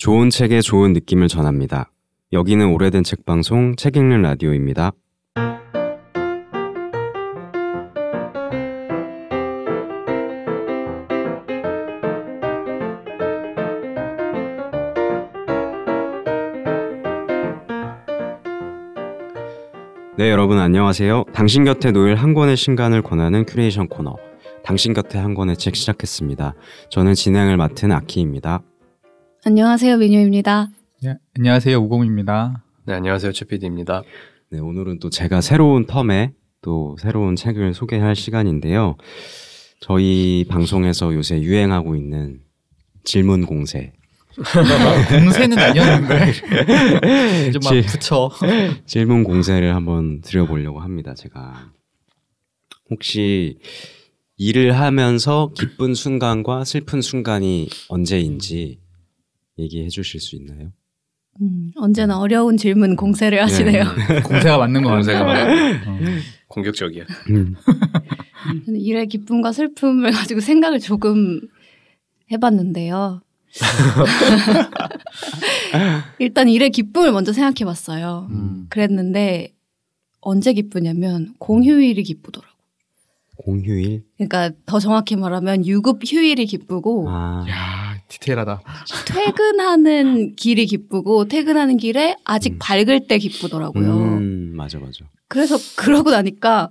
좋은 책에 좋은 느낌을 전합니다. 여기는 오래된 책 방송 책 읽는 라디오입니다. 네, 여러분 안녕하세요. 당신 곁에 놓일 한 권의 신간을 권하는 큐레이션 코너. 당신 곁에 한 권의 책 시작했습니다. 저는 진행을 맡은 아키입니다. 안녕하세요, 민유입니다. 네, 안녕하세요 우공입니다. 네, 안녕하세요. 최PD입니다. 네, 오늘은 또 제가 새로운 텀에 또 새로운 책을 소개할 시간인데요. 저희 방송에서 요새 유행하고 있는 질문 공세. 공세는 아니었는데 좀막 질- 붙여. 질문 공세를 한번 드려보려고 합니다. 제가 혹시 일을 하면서 기쁜 순간과 슬픈 순간이 언제인지 얘기해 주실 수 있나요? 음, 언제나 어려운 질문 공세를 하시네요. 공세가 맞는 거 공세가 같아요. 어. 공격적이야. 음. 저는 일의 기쁨과 슬픔을 가지고 생각을 조금 해봤는데요. 일단 일의 기쁨을 먼저 생각해봤어요. 음. 그랬는데 언제 기쁘냐면 공휴일이 기쁘더라고. 공휴일? 그러니까 더 정확히 말하면 유급 휴일이 기쁘고 아, 야 디테일하다. 퇴근하는 길이 기쁘고 퇴근하는 길에 아직 음. 밝을 때 기쁘더라고요. 음, 맞아, 맞아. 그래서 그러고 나니까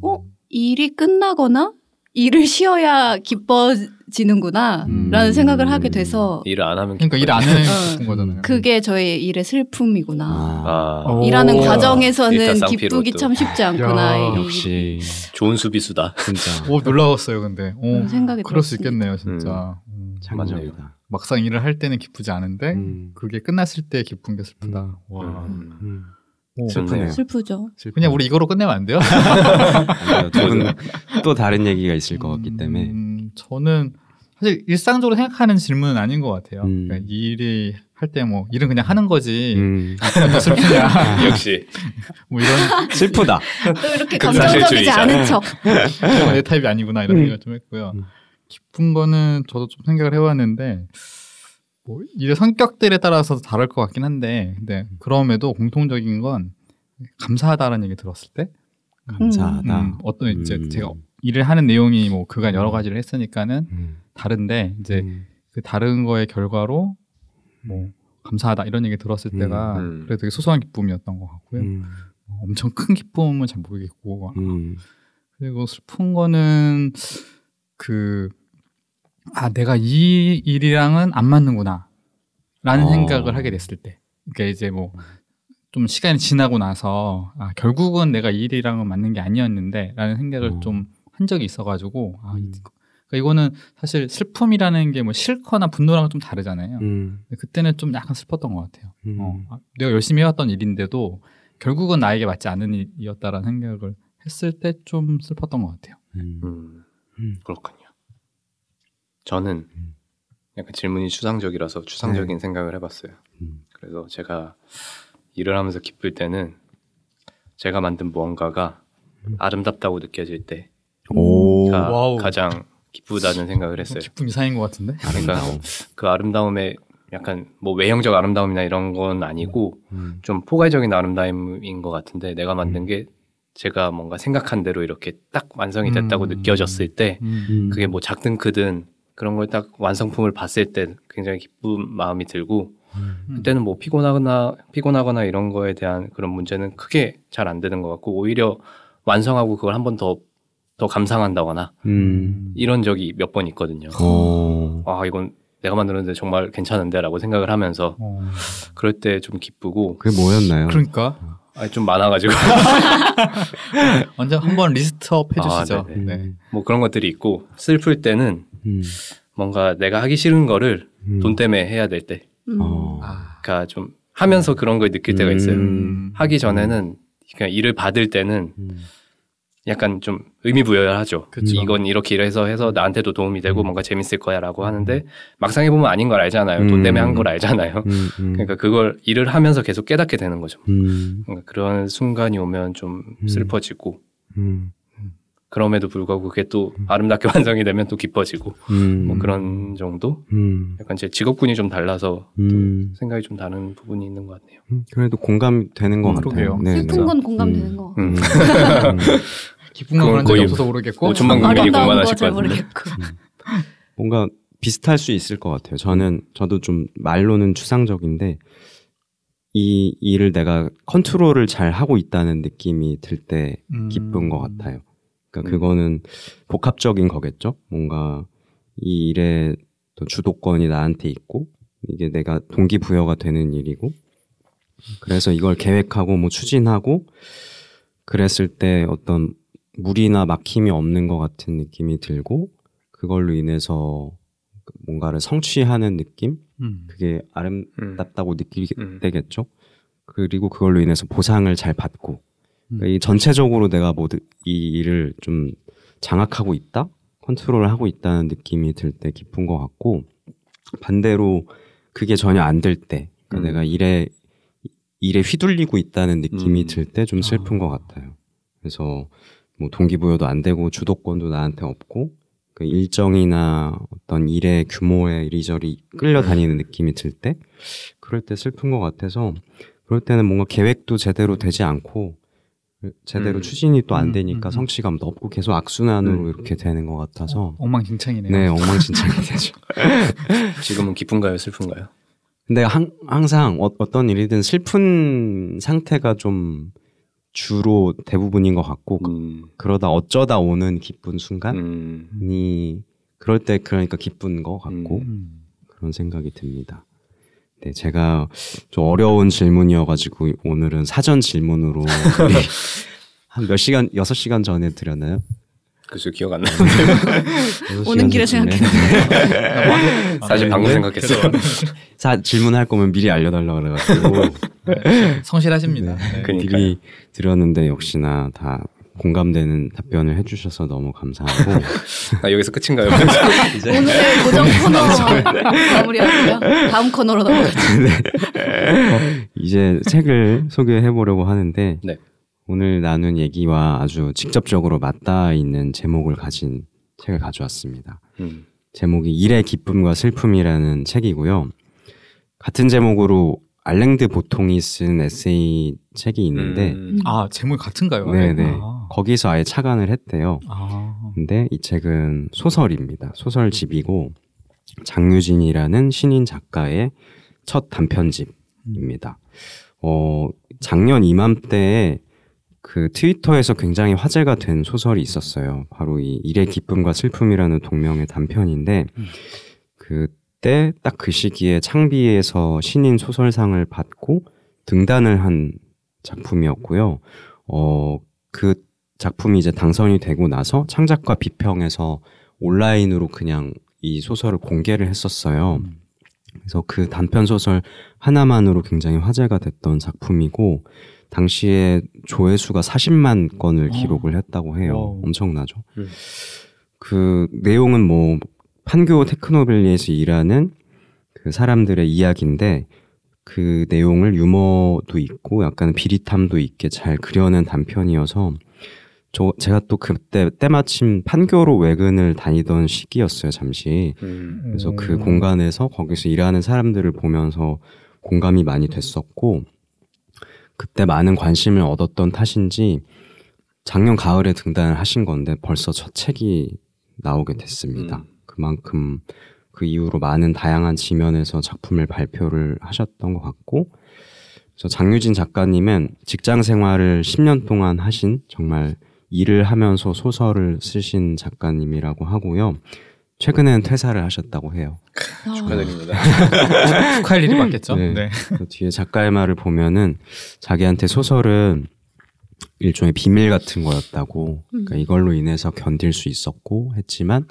어 일이 끝나거나 일을 쉬어야 기뻐 지는구나 음. 라는 생각을 하게 돼서 일을 안 하면 그러니까 일안 어. 하는 기쁜 거잖아요. 그게 저의 일의 슬픔이구나 아, 아, 오. 일하는 오. 과정에서는 기쁘기 또. 참 쉽지 않구나 야. 이- 역시 좋은 수비수다. 진짜 오 놀라웠어요 근데. 오, 생각이 그럴 수 들었습니다. 있겠네요 진짜. 음. 창조이다. 막상 일을 할 때는 기쁘지 않은데 음. 그게 끝났을 때 기쁜 게 슬프다. 음. 와. 음. 음. 오. 슬프네요. 슬프죠 그냥 우리 이거로 끝내면 안 돼요? 두분또 다른 얘기가 있을 것 같기 때문에 음, 저는 사실 일상적으로 생각하는 질문은 아닌 것 같아요. 음. 그러니까 일이 할 때 뭐 일은 그냥 하는 거지. 음. 뭐 슬프냐. 역시 뭐 이런 슬프다. 또 이렇게 그 감정적이지. 않은 척 어, 내 타입이 아니구나 이런 음. 생각 좀 했고요. 음. 기쁜 거는 저도 좀 생각을 해봤는데 뭐 일의 성격들에 따라서 다를 것 같긴 한데 근데 그럼에도 공통적인 건 감사하다라는 얘기 들었을 때 감사하다. 음, 어떤 이제 음. 제가 일을 하는 내용이 뭐 그간 여러 가지를 했으니까는 음. 다른데 이제 음. 그 다른 거의 결과로 뭐 감사하다 이런 얘기 들었을 음. 때가 음. 그래도 되게 소소한 기쁨이었던 것 같고요. 음. 어, 엄청 큰 기쁨은 잘 모르겠고 음. 그리고 슬픈 거는 그, 아, 내가 이 일이랑은 안 맞는구나. 라는 어. 생각을 하게 됐을 때. 그러니까 이제 뭐, 좀 시간이 지나고 나서, 아, 결국은 내가 이 일이랑은 맞는 게 아니었는데, 라는 생각을 어. 좀 한 적이 있어가지고, 아, 음. 그러니까 이거는 사실 슬픔이라는 게 뭐 싫거나 분노랑은 좀 다르잖아요. 음. 그때는 좀 약간 슬펐던 것 같아요. 음. 어, 아, 내가 열심히 해왔던 일인데도 결국은 나에게 맞지 않는 일이었다라는 생각을 했을 때 좀 슬펐던 것 같아요. 음. 음, 음. 그렇군요. 저는 음. 약간 질문이 추상적이라서 추상적인 생각을 해봤어요. 음. 그래서 제가 일을 하면서 기쁠 때는 제가 만든 무언가가 음. 아름답다고 느껴질 때가 오. wow. 가장 기쁘다는 생각을 했어요. 기쁨 이상인 것 같은데? 그러니까 그 아름다움에 약간 뭐 외형적 아름다움이나 이런 건 아니고 음. 좀 포괄적인 아름다움인 것 같은데 내가 만든 게 제가 뭔가 생각한 대로 이렇게 딱 완성이 됐다고 음. 느껴졌을 때 음. 그게 뭐 작든 크든 그런 걸 딱 완성품을 봤을 때 굉장히 기쁜 마음이 들고 음. 그때는 뭐 피곤하거나 피곤하거나 이런 거에 대한 그런 문제는 크게 잘 안 되는 것 같고 오히려 완성하고 그걸 한 번 더 더 감상한다거나 음. 이런 적이 몇 번 있거든요. 어. 아 이건 내가 만들었는데 정말 괜찮은데라고 생각을 하면서 어. 그럴 때 좀 기쁘고 그게 뭐였나요? 그러니까 아, 좀 많아가지고 먼저 한번 list up 해주시죠. 아. 네. 뭐 그런 것들이 있고 슬플 때는 음. 뭔가 내가 하기 싫은 거를 음. 돈 때문에 해야 될 때, 음. 어. 아. 그러니까 좀 하면서 그런 걸 느낄 때가 있어요. 음. 하기 전에는 그냥 일을 받을 때는 음. 약간 좀 의미 부여하죠. 그쵸. 이건 이렇게 일해서 해서 나한테도 도움이 되고 음. 뭔가 재밌을 거야라고 하는데 막상 해보면 아닌 걸 알잖아요. 돈 때문에 음. 한걸 알잖아요. 음. 음. 그러니까 그걸 일을 하면서 계속 깨닫게 되는 거죠. 음. 그러니까 그런 순간이 오면 좀 음. 슬퍼지고 음. 그럼에도 불구하고 그게 또 아름답게 완성이 되면 또 기뻐지고 음, 뭐 그런 정도 음, 약간 제 직업군이 좀 달라서 음, 생각이 좀 다른 부분이 있는 것 같네요. 음, 그래도 공감되는 것 음, 같아요. 그러게요. 네, 슬픈 네. 건 공감되는 음. 거. 음. 음, 기쁜 건 그런 적이 없어서 모르겠고 5천만 국민이 거잘 것 같은데. 모르겠고. 뭔가 비슷할 수 있을 것 같아요. 저는 저도 좀 말로는 추상적인데 이 일을 내가 컨트롤을 잘 하고 있다는 느낌이 들때 음. 기쁜 것 같아요. 그러니까 음. 그거는 복합적인 거겠죠. 뭔가 이 일의 또 주도권이 나한테 있고 이게 내가 동기부여가 되는 일이고 그래서 이걸 계획하고 뭐 추진하고 그랬을 때 어떤 무리나 막힘이 없는 것 같은 느낌이 들고 그걸로 인해서 뭔가를 성취하는 느낌 음. 그게 음. 아름답다고 느끼게 음. 되겠죠. 그리고 그걸로 인해서 보상을 잘 받고 음. 그러니까 이 전체적으로 내가 모두 이 일을 좀 장악하고 있다, 컨트롤을 하고 있다는 느낌이 들 때 기쁜 것 같고 반대로 그게 전혀 안 될 때, 그러니까 음. 내가 일에 일에 휘둘리고 있다는 느낌이 음. 들때 좀 슬픈 아. 것 같아요. 그래서 뭐 동기부여도 안 되고 주도권도 나한테 없고 그 일정이나 어떤 일의 규모에 이리저리 끌려다니는 느낌이 들 때 그럴 때 슬픈 것 같아서 그럴 때는 뭔가 계획도 제대로 되지 않고 제대로 음. 추진이 또안 음, 되니까 음, 음. 성취감도 없고 계속 악순환으로 음. 이렇게 되는 것 같아서 엉망진창이네요. 네 엉망진창이 되죠. 지금은 기쁜가요, 슬픈가요? 근데 항, 항상 어, 어떤 일이든 슬픈 상태가 좀 주로 대부분인 것 같고 그- 음, 그러다 어쩌다 오는 기쁜 순간이 음, 그럴 때 그러니까 기쁜 것 같고 음. 그런 생각이 듭니다. 네, 제가 좀 어려운 질문이어가지고 오늘은 사전 질문으로 한 몇 시간, 여섯 시간 전에 드렸나요? 글쎄 기억 안 나요. 여섯 오는 길에. 생각했는데. 사실 아, 방금 네. 생각했어요. 사, 질문할 거면 미리 알려달라 그래가지고 성실하십니다. 네. 네. 미리 드렸는데 역시나 다 공감되는 답변을 해주셔서 너무 감사하고 아, 여기서 끝인가요? 오늘의 고정 코너 마무리하고요. 다음 코너로 넘어가죠. 이제 책을 소개해 보려고 하는데 네. 오늘 나눈 얘기와 아주 직접적으로 맞닿아 있는 제목을 가진 책을 가져왔습니다. 음, 제목이 일의 기쁨과 슬픔이라는 책이고요. 같은 제목으로 알랭드 보통이 쓴 에세이 책이 있는데 음, 아 제목이 같은가요? 네네 아. 거기서 아예 착안을 했대요. 아. 근데 이 책은 소설입니다. 소설집이고 장유진이라는 신인 작가의 첫 단편집입니다. 어, 작년 이맘때에 그 트위터에서 굉장히 화제가 된 소설이 있었어요. 바로 이 일의 기쁨과 슬픔이라는 동명의 단편인데 음. 그때 딱 그 시기에 창비에서 신인 소설상을 받고 등단을 한 작품이었고요. 어, 그 작품이 이제 당선이 되고 나서 창작과 비평에서 온라인으로 그냥 이 소설을 공개를 했었어요. 음. 그래서 그 단편 소설 하나만으로 굉장히 화제가 됐던 작품이고 당시에 조회수가 40만 건을 어. 기록을 했다고 해요. wow. 엄청나죠. 음. 그 내용은 뭐 판교 테크노밸리에서 일하는 그 사람들의 이야기인데 그 내용을 유머도 있고 약간 비릿함도 있게 잘 그려낸 단편이어서 저 제가 또 그때 때마침 판교로 외근을 다니던 시기였어요 잠시 음, 그래서 그 음. 공간에서 거기서 일하는 사람들을 보면서 공감이 많이 됐었고 그때 많은 관심을 얻었던 탓인지 작년 가을에 등단을 하신 건데 벌써 첫 책이 나오게 됐습니다. 음. 그만큼 그 이후로 많은 다양한 지면에서 작품을 발표를 하셨던 것 같고 그래서 장유진 작가님은 직장 생활을 10년 동안 하신 정말 일을 하면서 소설을 쓰신 작가님이라고 하고요. 최근에는 퇴사를 하셨다고 해요. 축하드립니다. 축하할 일이 많겠죠. 네. 네. 그 뒤에 작가의 말을 보면은 자기한테 소설은 일종의 비밀 같은 거였다고 그러니까 이걸로 인해서 견딜 수 있었고 했지만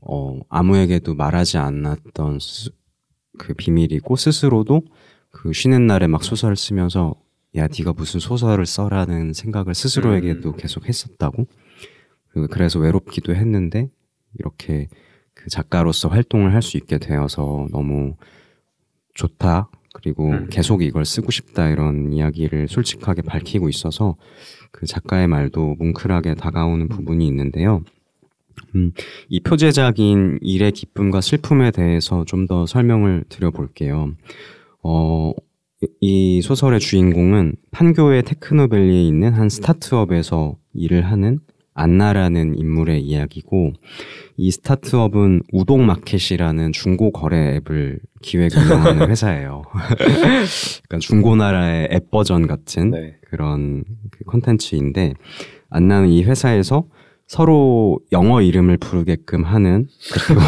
어 아무에게도 말하지 않았던 스- 그 비밀이고 스스로도 그 쉬는 날에 막 소설을 쓰면서 야 네가 무슨 소설을 써라는 생각을 스스로에게도 음. 계속 했었다고 그리고 그래서 외롭기도 했는데 이렇게 그 작가로서 활동을 할 수 있게 되어서 너무 좋다. 그리고 음. 계속 이걸 쓰고 싶다 이런 이야기를 솔직하게 밝히고 있어서 그 작가의 말도 뭉클하게 다가오는 부분이 있는데요. 음, 이 표제작인 일의 기쁨과 슬픔에 대해서 좀 더 설명을 드려볼게요. 어, 이 소설의 주인공은 판교의 테크노밸리에 있는 한 스타트업에서 일을 하는 안나라는 인물의 이야기고 이 스타트업은 우동 마켓이라는 중고 거래 앱을 기획 운영하는 회사예요. 그러니까 중고나라의 앱 버전 같은 네. 그런 그 컨텐츠인데 안나는 이 회사에서 서로 영어 이름을 부르게끔 하는 그리고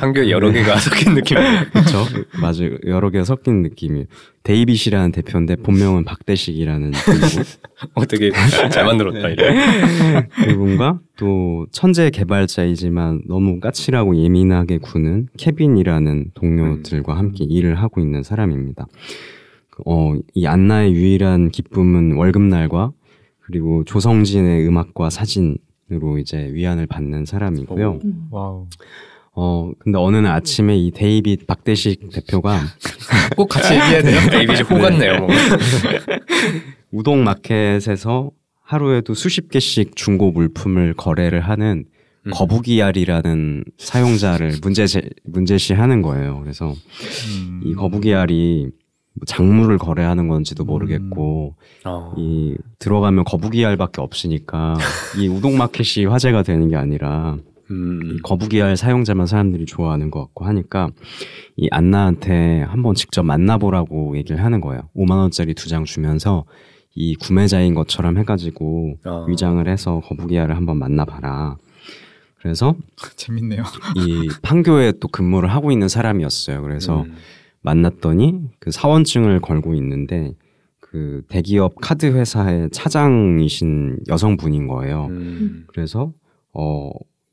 판교 여러 개가 섞인 느낌이에요. 그렇죠 맞아요 여러 개가 섞인 느낌이에요 데이빗이라는 대표인데 본명은 박대식이라는 분이고 어, 되게 잘 만들었다 이래. 그분과 또 천재 개발자이지만 너무 까칠하고 예민하게 구는 케빈이라는 동료들과 함께 일을 하고 있는 사람입니다. 어, 이 안나의 유일한 기쁨은 월급날과 그리고 조성진의 음악과 사진으로 이제 위안을 받는 사람이고요. 오. 음. wow. 어, 근데 어느 날 아침에 이 데이빗 박대식 대표가 꼭 같이 얘기해야 돼요. 데이비지 호 같네요. 뭔가. 우동 마켓에서 하루에도 수십 개씩 중고 물품을 거래를 하는 음. 거북이알이라는 사용자를 문제 문제시하는 거예요. 그래서 음. 이 거북이알이 뭐 작물을 거래하는 건지도 모르겠고 어. 이 들어가면 거북이알밖에 없으니까 이 우동 마켓이 화제가 되는 게 아니라 음. 이 거북이알 사용자만 사람들이 좋아하는 것 같고 하니까 이 안나한테 한번 직접 만나보라고 얘기를 하는 거예요. 5만 원짜리 두 장 주면서 이 구매자인 것처럼 해가지고 아. 위장을 해서 거북이알을 한번 만나봐라. 그래서 재밌네요. 이 판교에 또 근무를 하고 있는 사람이었어요. 그래서 음. 만났더니 그 사원증을 걸고 있는데 그 대기업 카드 회사의 차장이신 여성분인 거예요. 음. 그래서 어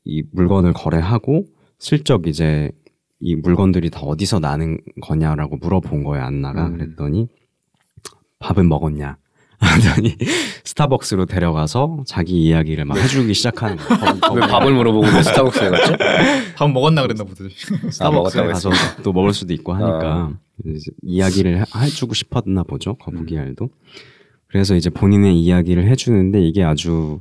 이 물건을 거래하고 슬쩍 이제 이 물건들이 다 어디서 나는 거냐라고 물어본 거예요 안나가 음. 그랬더니 밥은 먹었냐 하더니 스타벅스로 데려가서 자기 이야기를 막 해주기 시작하는 거예요. 왜 밥을 물어보고 왜 스타벅스에 갔지? 밥 먹었나 그랬나 보지. 아, 스타벅스에 먹었다고 가서 또 먹을 수도 있고 하니까 이제 이야기를 해- 해주고 싶었나 보죠 거북이알도. 그래서 이제 본인의 이야기를 해주는데 이게 아주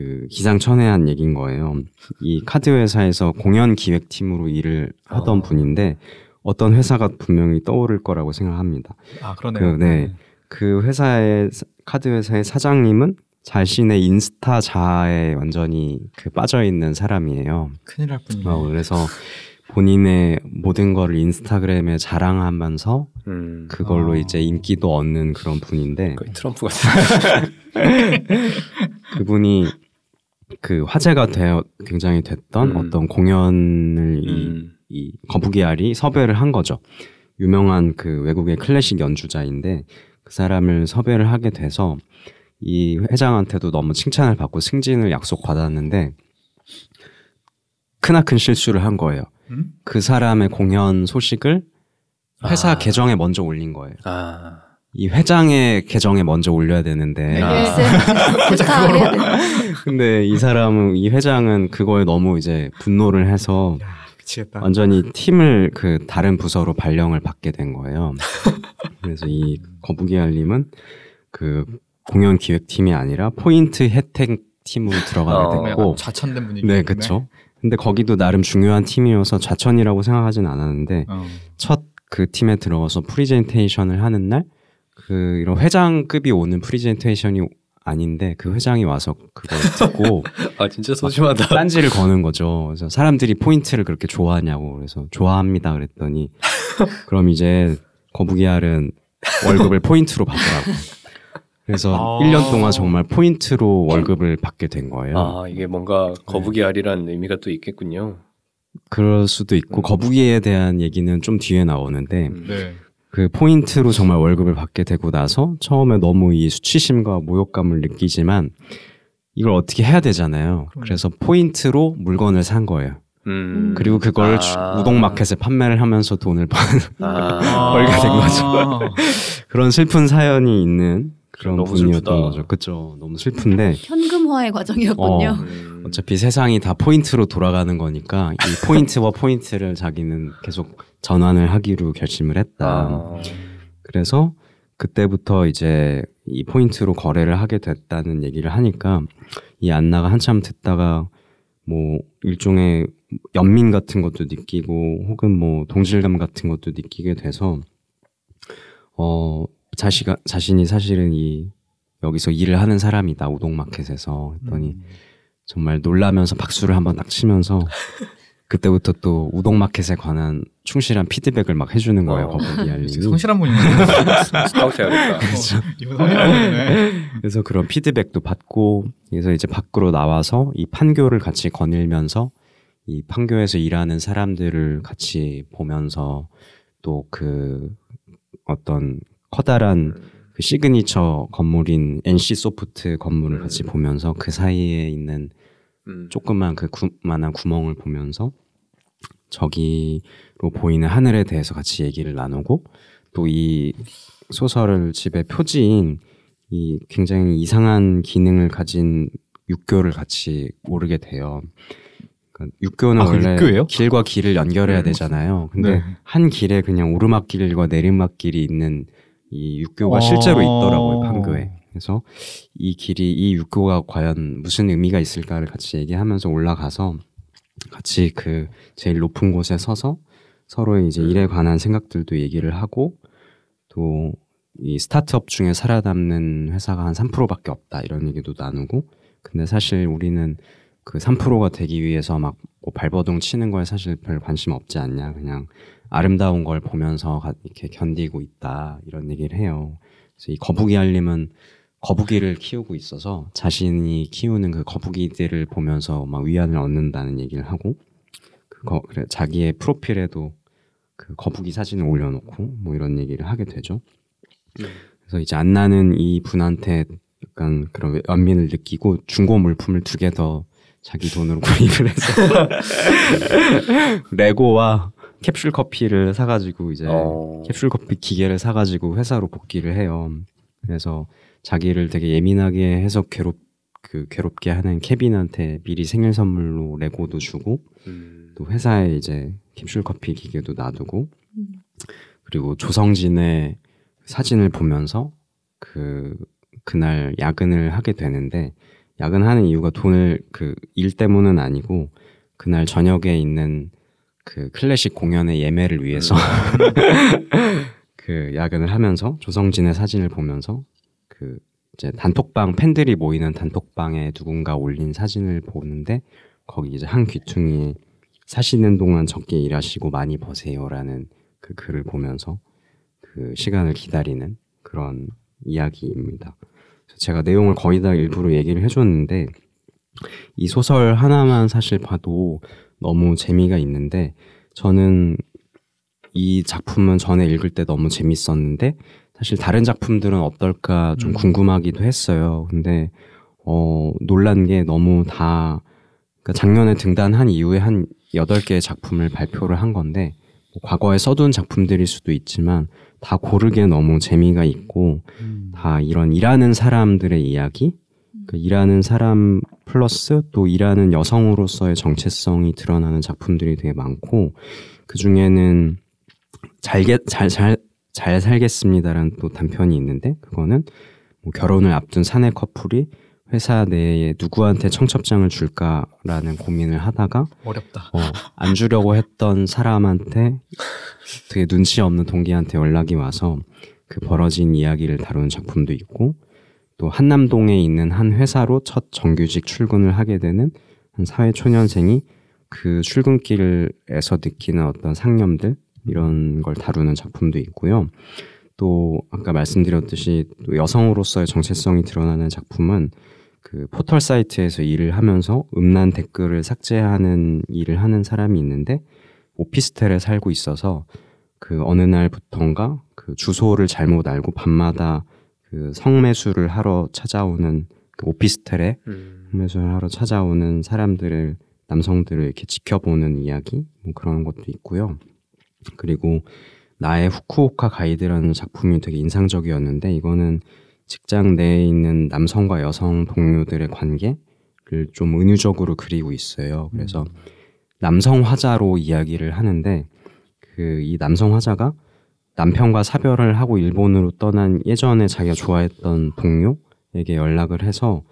그 기상천외한 얘기인 거예요. 이 카드 회사에서 공연 기획팀으로 일을 하던 아. 분인데 어떤 회사가 분명히 떠오를 거라고 생각합니다. 아 그러네요. 그, 네. 그 회사의 사- 카드 회사의 사장님은 자신의 인스타자에 완전히 그 빠져 있는 사람이에요. 큰일 날 뿐이네. 어, 그래서 본인의 모든 거를 인스타그램에 자랑하면서 음. 그걸로 어. 이제 인기도 얻는 그런 분인데 거의 트럼프 같은. 그분이 그 화제가 되어 굉장히 됐던 음. 어떤 공연을 이, 음. 이 거북이 알이 섭외를 한 거죠. 유명한 그 외국의 클래식 연주자인데 그 사람을 섭외를 하게 돼서 이 회장한테도 너무 칭찬을 받고 승진을 약속 받았는데 크나큰 실수를 한 거예요. 음? 그 사람의 공연 소식을 회사 아. 계정에 먼저 올린 거예요. 아. 이 회장의 계정에 먼저 올려야 되는데 아. 스타해야 돼. 근데 이 사람은 이 회장은 그거에 너무 이제 분노를 해서 야 미치겠다. 완전히 팀을 그 다른 부서로 발령을 받게 된 거예요. 그래서 이 거북이알님은 그 공연 기획팀이 아니라 포인트 혜택 팀으로 들어가게 어. 됐고 좌천된 분위기. 네, 그쵸. 근데 거기도 나름 중요한 팀이어서 좌천이라고 생각하진 않았는데 어. 첫그 팀에 들어가서 프리젠테이션을 하는 날 그 이런 회장급이 오는 프리젠테이션이 아닌데 그 회장이 와서 그걸 듣고 아 진짜 소심하다. 딴지를 거는 거죠. 그래서 사람들이 포인트를 그렇게 좋아하냐고 그래서 좋아합니다 그랬더니 그럼 이제 거북이알은 월급을 포인트로 받더라고. 그래서 아. 1년 동안 정말 포인트로 월급을 받게 된 거예요. 아 이게 뭔가 거북이 알이라는 의미가 또 있겠군요. 그럴 수도 있고 거북이에 대한 얘기는 좀 뒤에 나오는데 음. 네. 그 포인트로 정말 월급을 받게 되고 나서 처음에 너무 이 수치심과 모욕감을 느끼지만 이걸 어떻게 해야 되잖아요. 그래서 포인트로 물건을 산 거예요. 음. 그리고 그걸 아. 주- 우동마켓에 판매를 하면서 돈을 버는 아. 벌게 된 거죠. 아. 그런 슬픈 사연이 있는 그런 너무 분이었던 슬프다. 거죠. 그죠. 너무 슬픈데 현금화의 과정이었군요. 어. 음. 어차피 세상이 다 포인트로 돌아가는 거니까 이 포인트와 포인트를 자기는 계속 전환을 하기로 결심을 했다. 아, 그래서 그때부터 이제 이 포인트로 거래를 하게 됐다는 얘기를 하니까 이 안나가 한참 듣다가 뭐 일종의 연민 같은 것도 느끼고 혹은 뭐 동질감 같은 것도 느끼게 돼서 어 자시가 자신이 사실은 이 여기서 일을 하는 사람이다. 우동마켓에서. 했더니 정말 놀라면서 박수를 한번 딱 치면서 그때부터 또 우동마켓에 관한 충실한 피드백을 막 해주는 거예요 어. 거북이 성실한 분이네. 스카우트 해야겠다. 이거 성실한 분이네. 그래서 그런 피드백도 받고 그래서 이제 밖으로 나와서 이 판교를 같이 거닐면서 이 판교에서 일하는 사람들을 같이 보면서 또 그 어떤 커다란 그 시그니처 건물인 NC 소프트 건물을 같이 보면서 그 사이에 있는 음. 조그만 그 구만한 구멍을 보면서 저기로 보이는 하늘에 대해서 같이 얘기를 나누고 또 이 소설을 집에 표지인 이 굉장히 이상한 기능을 가진 육교를 같이 오르게 돼요. 그러니까 육교는 아, 그 원래 육교예요? 길과 길을 연결해야 음. 되잖아요. 근데 네. 한 길에 그냥 오르막길과 내리막길이 있는 이 육교가 어. 실제로 있더라고요, 판교에. 그래서 이 길이 이 육교가 과연 무슨 의미가 있을까를 같이 얘기하면서 올라가서 같이 그 제일 높은 곳에 서서 서로의 이제 일에 관한 생각들도 얘기를 하고 또 이 스타트업 중에 살아남는 회사가 한 3%밖에 없다 이런 얘기도 나누고 근데 사실 우리는 그 3%가 되기 위해서 막 뭐 발버둥 치는 거에 사실 별 관심 없지 않냐 그냥 아름다운 걸 보면서 가- 이렇게 견디고 있다 이런 얘기를 해요. 그래서 이 거북이 알림은 거북이를 키우고 있어서 자신이 키우는 그 거북이들을 보면서 막 위안을 얻는다는 얘기를 하고 그 거 그래 자기의 프로필에도 그 거북이 사진을 올려놓고 뭐 이런 얘기를 하게 되죠. 그래서 이제 안나는 이 분한테 약간 그런 연민을 느끼고 중고 물품을 두 개 더 자기 돈으로 구입을 해서 레고와 캡슐 커피를 사가지고 이제 어. 캡슐 커피 기계를 사가지고 회사로 복귀를 해요. 그래서 자기를 되게 예민하게 해서 괴롭 그 괴롭게 하는 케빈한테 미리 생일 선물로 레고도 주고 음. 또 회사에 이제 캡슐 커피 기계도 놔두고 음. 그리고 조성진의 사진을 보면서 그 그날 야근을 하게 되는데 야근하는 이유가 돈을 그 일 때문은 아니고 그날 저녁에 있는 그 클래식 공연의 예매를 위해서 그 야근을 하면서 조성진의 사진을 보면서 그 이제 단톡방 팬들이 모이는 단톡방에 누군가 올린 사진을 보는데 거기 이제 한 귀퉁이에 사시는 동안 적게 일하시고 많이 버세요라는 그 글을 보면서 그 시간을 기다리는 그런 이야기입니다. 제가 내용을 거의 다 일부러 얘기를 해줬는데 이 소설 하나만 사실 봐도 너무 재미가 있는데 저는 이 작품은 전에 읽을 때 너무 재밌었는데 사실 다른 작품들은 어떨까 좀 음. 궁금하기도 했어요. 근데 어 놀란 게 너무 다 그러니까 작년에 등단한 이후에 한 여덟 개의 작품을 발표를 한 건데 뭐 과거에 써둔 작품들일 수도 있지만 다 고르게 너무 재미가 있고 다 이런 일하는 사람들의 이야기, 그 일하는 사람 플러스 또 일하는 여성으로서의 정체성이 드러나는 작품들이 되게 많고 그 중에는 잘게 잘잘 잘 살겠습니다라는 또 단편이 있는데 그거는 뭐 결혼을 앞둔 사내 커플이 회사 내에 누구한테 청첩장을 줄까라는 고민을 하다가 어렵다. 어, 안 주려고 했던 사람한테 되게 눈치 없는 동기한테 연락이 와서 그 벌어진 이야기를 다루는 작품도 있고 또 한남동에 있는 한 회사로 첫 정규직 출근을 하게 되는 한 사회 초년생이 그 출근길에서 느끼는 어떤 상념들 이런 걸 다루는 작품도 있고요. 또 아까 말씀드렸듯이 또 여성으로서의 정체성이 드러나는 작품은 그 포털 사이트에서 일을 하면서 음란 댓글을 삭제하는 일을 하는 사람이 있는데 오피스텔에 살고 있어서 그 어느 날부턴가 그 주소를 잘못 알고 밤마다 그 성매수를 하러 찾아오는 그 오피스텔에 음. 성매수를 하러 찾아오는 사람들을 남성들을 이렇게 지켜보는 이야기 뭐 그런 것도 있고요. 그리고 나의 후쿠오카 가이드라는 작품이 되게 인상적이었는데 이거는 직장 내에 있는 남성과 여성 동료들의 관계를 좀 은유적으로 그리고 있어요. 그래서 남성 화자로 이야기를 하는데 그 이 남성 화자가 남편과 사별을 하고 일본으로 떠난 예전에 자기가 좋아했던 동료에게 연락을 해서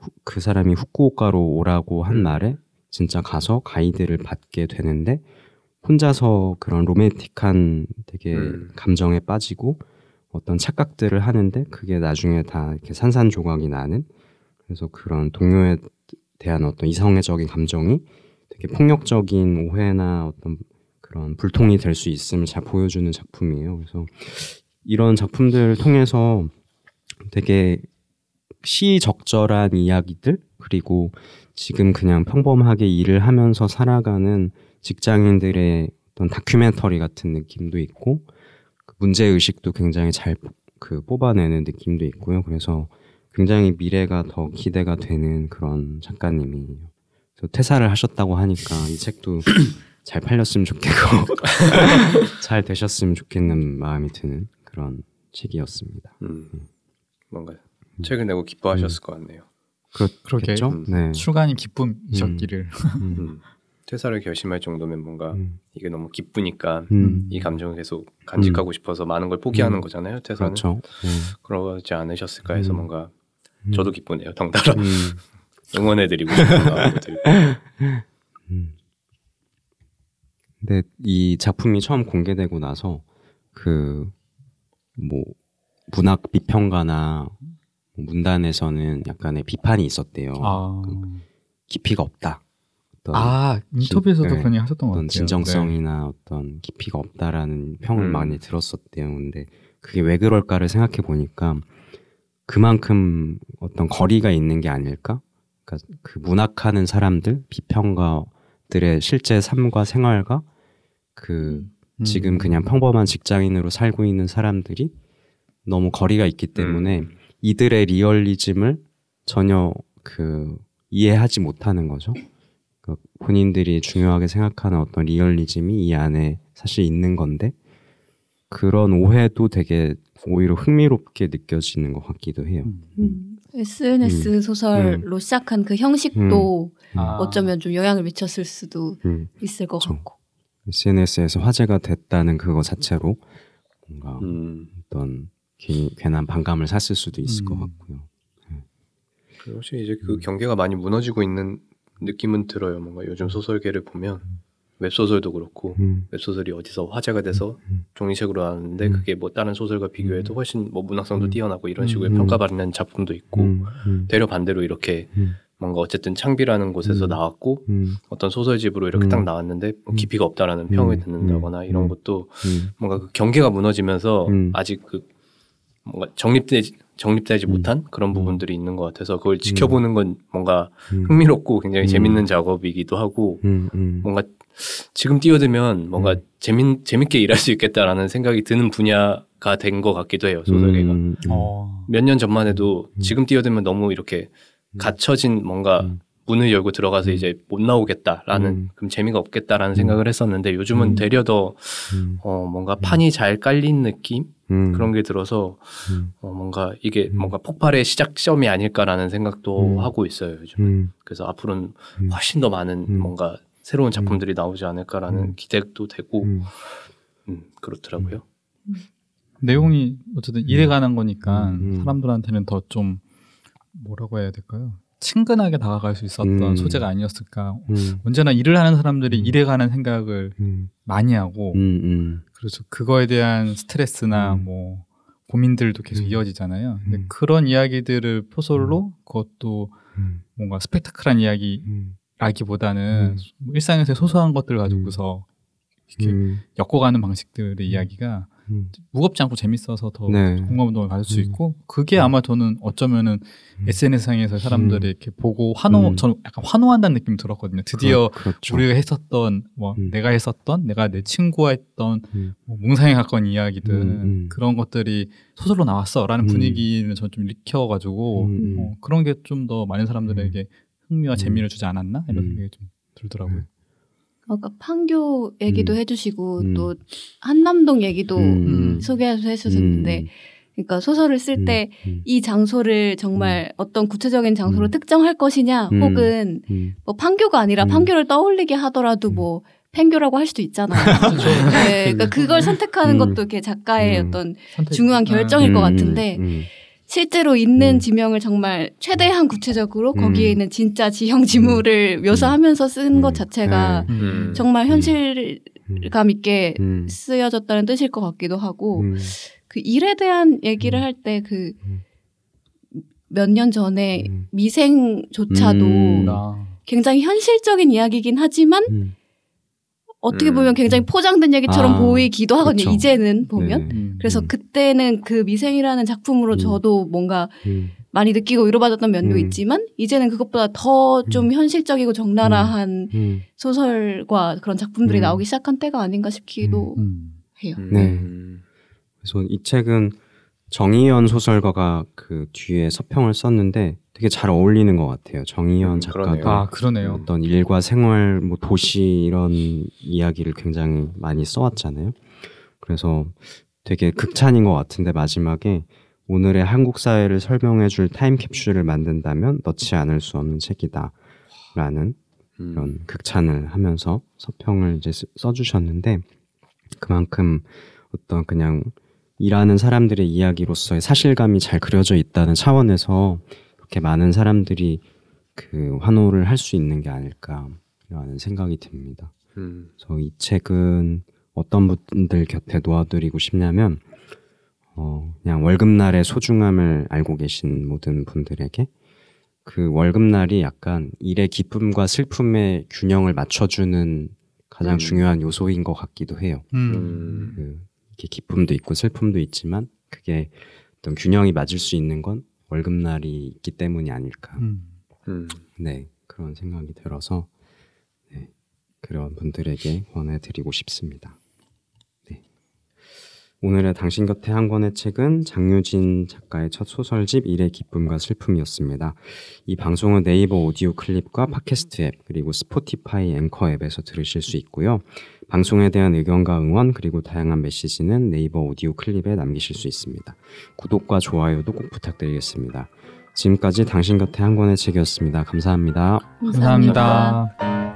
후- 그 사람이 후쿠오카로 오라고 한 날에 진짜 가서 가이드를 받게 되는데 혼자서 그런 로맨틱한 되게 음. 감정에 빠지고 어떤 착각들을 하는데 그게 나중에 다 이렇게 산산조각이 나는 그래서 그런 동료에 대한 어떤 이성애적인 감정이 되게 폭력적인 오해나 어떤 그런 불통이 될 수 있음을 잘 보여주는 작품이에요. 그래서 이런 작품들을 통해서 되게 시적절한 이야기들 그리고 지금 그냥 평범하게 일을 하면서 살아가는 직장인들의 어떤 다큐멘터리 같은 느낌도 있고 그 문제 의식도 굉장히 잘 그 뽑아내는 느낌도 있고요. 그래서 굉장히 미래가 더 기대가 되는 그런 작가님이에요. 그래서 퇴사를 하셨다고 하니까 이 책도 잘 팔렸으면 좋겠고 잘 되셨으면 좋겠는 마음이 드는 그런 책이었습니다. 음. 뭔가 책을 내고 기뻐하셨을 것 같네요. 그렇 겠죠? 그러게. 네. 출간이 기쁨이셨기를. 음, 음. 퇴사를 결심할 정도면 뭔가 음, 이게 너무 기쁘니까 음. 이 감정을 계속 간직하고 싶어서 많은 걸 포기하는 음. 거잖아요. 퇴사는 그렇죠. 네. 그러지 않으셨을까 해서 음. 뭔가 음. 저도 기쁘네요. 덩달아 음, 응원해드리고. 음. 근데 이 작품이 처음 공개되고 나서 그 뭐 문학 비평가나 문단에서는 약간의 비판이 있었대요. 아, 깊이가 없다. 어떤, 아 인터뷰에서도 네. 그런 얘기 하셨던 것 같아요. 진정성이나 어떤 깊이가 없다라는 평을 음. 많이 들었었대요. 근데 그게 왜 그럴까를 생각해 보니까 그만큼 어떤 거리가 있는 게 아닐까? 그러니까 그 문학하는 사람들, 비평가들의 실제 삶과 생활과 그 음. 지금 그냥 평범한 직장인으로 살고 있는 사람들이 너무 거리가 있기 때문에 음. 이들의 리얼리즘을 전혀 그 이해하지 못하는 거죠. 그 본인들이 중요하게 생각하는 어떤 리얼리즘이 이 안에 사실 있는 건데 그런 오해도 되게 오히려 흥미롭게 느껴지는 것 같기도 해요. 음, SNS 소설로 시작한 그 형식도 아. 어쩌면 좀 영향을 미쳤을 수도 음, 있을 것 그쵸. 같고. SNS에서 화제가 됐다는 그거 자체로 뭔가 음. 어떤 괜- 괜한 반감을 샀을 수도 있을 것 음. 같고요. 그리고 혹시 이제 그 경계가 많이 무너지고 있는 느낌은 들어요. 뭔가 요즘 소설계를 보면 웹소설도 그렇고 음, 웹소설이 어디서 화제가 돼서 음. 종이책으로 나왔는데 음. 그게 뭐 다른 소설과 비교해도 훨씬 뭐 문학성도 음. 뛰어나고 이런 식으로 음. 평가받는 작품도 있고 음, 음, 되려 반대로 이렇게 음, 뭔가 어쨌든 창비라는 곳에서 음. 나왔고 음, 어떤 소설집으로 이렇게 음. 딱 나왔는데 뭐 음. 깊이가 없다라는 평을 음. 듣는다거나 음. 이런 음. 것도 음, 뭔가 그 경계가 무너지면서 음. 아직 그 뭔가 정립되지 정립되지 음. 못한 그런 음. 부분들이 있는 것 같아서 그걸 지켜보는 건 뭔가 음, 흥미롭고 굉장히 음. 재밌는 작업이기도 하고 음, 음, 뭔가 지금 뛰어들면 뭔가 음. 재밌 재밌게 일할 수 있겠다라는 생각이 드는 분야가 된 것 같기도 해요 소설계가 음, 음, 어. 몇년 전만 해도 음. 지금 뛰어들면 너무 이렇게 갇혀진 뭔가 음. 문을 열고 들어가서 음. 이제 못 나오겠다라는 음. 그럼 재미가 없겠다라는 생각을 했었는데 요즘은 음. 되려 더 음, 어, 뭔가 판이 잘 깔린 느낌 음, 그런 게 들어서 음, 어, 뭔가 이게 음. 뭔가 폭발의 시작점이 아닐까라는 생각도 음. 하고 있어요 요즘. 음, 그래서 앞으로는 음. 훨씬 더 많은 음. 뭔가 새로운 작품들이 나오지 않을까라는 음. 기대도 되고 음, 음, 그렇더라고요. 내용이 어쨌든 일에 관한 거니까 음. 사람들한테는 더 좀 뭐라고 해야 될까요? 친근하게 다가갈 수 있었던 음. 소재가 아니었을까. 음, 언제나 일을 하는 사람들이 음. 일에 관한 생각을 음, 많이 하고 음, 음, 그래서 그거에 대한 스트레스나 음. 뭐 고민들도 계속 음. 이어지잖아요. 근데 음. 그런 이야기들을 포솔로 그것도 음, 뭔가 스펙타클한 이야기라기보다는 음. 뭐 일상에서의 소소한 것들 가지고서 이렇게 음, 엮어가는 방식들의 이야기가 음, 무겁지 않고 재밌어서 더 네. 공감 운동을 가질 수 음. 있고 그게 음. 아마 저는 어쩌면은 음. SNS상에서 사람들이 이렇게 보고 환호 음. 저는 약간 환호한다는 느낌이 들었거든요. 드디어 그렇- 그렇죠. 우리가 했었던 뭐 음. 내가 했었던 내가 내 친구와 했던 음. 뭐 이야기들 음, 음. 그런 것들이 소설로 나왔어라는 음. 분위기는 전좀 일으켜가지고 음, 음. 어, 그런 게 좀 더 많은 사람들에게 흥미와 음. 재미를 주지 않았나 이런 음. 생각이 좀 들더라고요. 아까 판교 얘기도 음. 해주시고 음. 또 한남동 얘기도 음. 소개해서 해주셨는데 음, 그러니까 소설을 쓸 때이 음. 장소를 정말 어떤 구체적인 장소로 음. 특정할 것이냐, 음. 혹은 음. 뭐 판교가 아니라 음. 판교를 떠올리게 하더라도 음. 뭐 팽교라고 할 수도 있잖아요. 네, 그러니까 그걸 선택하는 음. 것도 이렇게 작가의 음. 어떤 선택- 중요한 결정일 것 음, 같은데 음, 실제로 있는 음. 지명을 정말 최대한 구체적으로 음. 거기에 있는 진짜 지형 지물을 묘사하면서 쓴 음. 것 자체가 네. 음. 정말 음. 현실감 있게 음. 쓰여졌다는 뜻일 것 같기도 하고 음. 그 일에 대한 얘기를 음. 할때그 음. 몇년 전에 음. 미생조차도 음. 아. 굉장히 현실적인 이야기긴 하지만 음. 어떻게 음. 보면 굉장히 포장된 얘기처럼 아, 보이기도 하거든요. 그쵸. 이제는 보면. 네. 음. 그래서 음. 그때는 그 미생이라는 작품으로 음. 저도 뭔가 음. 많이 느끼고 위로받았던 면도 음. 있지만 이제는 그것보다 더 좀 현실적이고 적나라한 음. 소설과 그런 작품들이 음. 나오기 시작한 때가 아닌가 싶기도 음. 해요. 네. 음. 그래서 이 책은 정의연 소설가가 그 뒤에 서평을 썼는데 되게 잘 어울리는 것 같아요. 정의연 음, 작가도 그러네요. 아 그러네요. 어떤 일과 생활, 뭐 도시 이런 이야기를 굉장히 많이 써왔잖아요. 그래서 되게 극찬인 것 같은데 마지막에 오늘의 한국 사회를 설명해줄 타임캡슐을 만든다면 넣지 않을 수 없는 책이다라는 음. 이런 극찬을 하면서 서평을 이제 쓰- 써주셨는데 그만큼 어떤 그냥 일하는 사람들의 이야기로서의 사실감이 잘 그려져 있다는 차원에서 그렇게 많은 사람들이 그 환호를 할 수 있는 게 아닐까라는 생각이 듭니다. 음. 그래서 이 책은 어떤 분들 곁에 놓아드리고 싶냐면 어, 그냥 월급날의 소중함을 알고 계신 모든 분들에게 그 월급날이 약간 일의 기쁨과 슬픔의 균형을 맞춰주는 가장 음. 중요한 요소인 것 같기도 해요. 음. 그 이렇게 기쁨도 있고 슬픔도 있지만 그게 어떤 균형이 맞을 수 있는 건 월급날이 있기 때문이 아닐까. 음. 음. 네 그런 생각이 들어서 네, 그런 분들에게 권해드리고 싶습니다. 네. 오늘의 당신 곁에 한 권의 책은 장유진 작가의 첫 소설집 일의 기쁨과 슬픔이었습니다. 이 방송은 네이버 오디오 클립과 팟캐스트 앱 그리고 스포티파이 앵커 앱에서 들으실 수 있고요. 방송에 대한 의견과 응원 그리고 다양한 메시지는 네이버 오디오 클립에 남기실 수 있습니다. 구독과 좋아요도 꼭 부탁드리겠습니다. 지금까지 당신 곁에 한 권의 책이었습니다. 감사합니다. 감사합니다.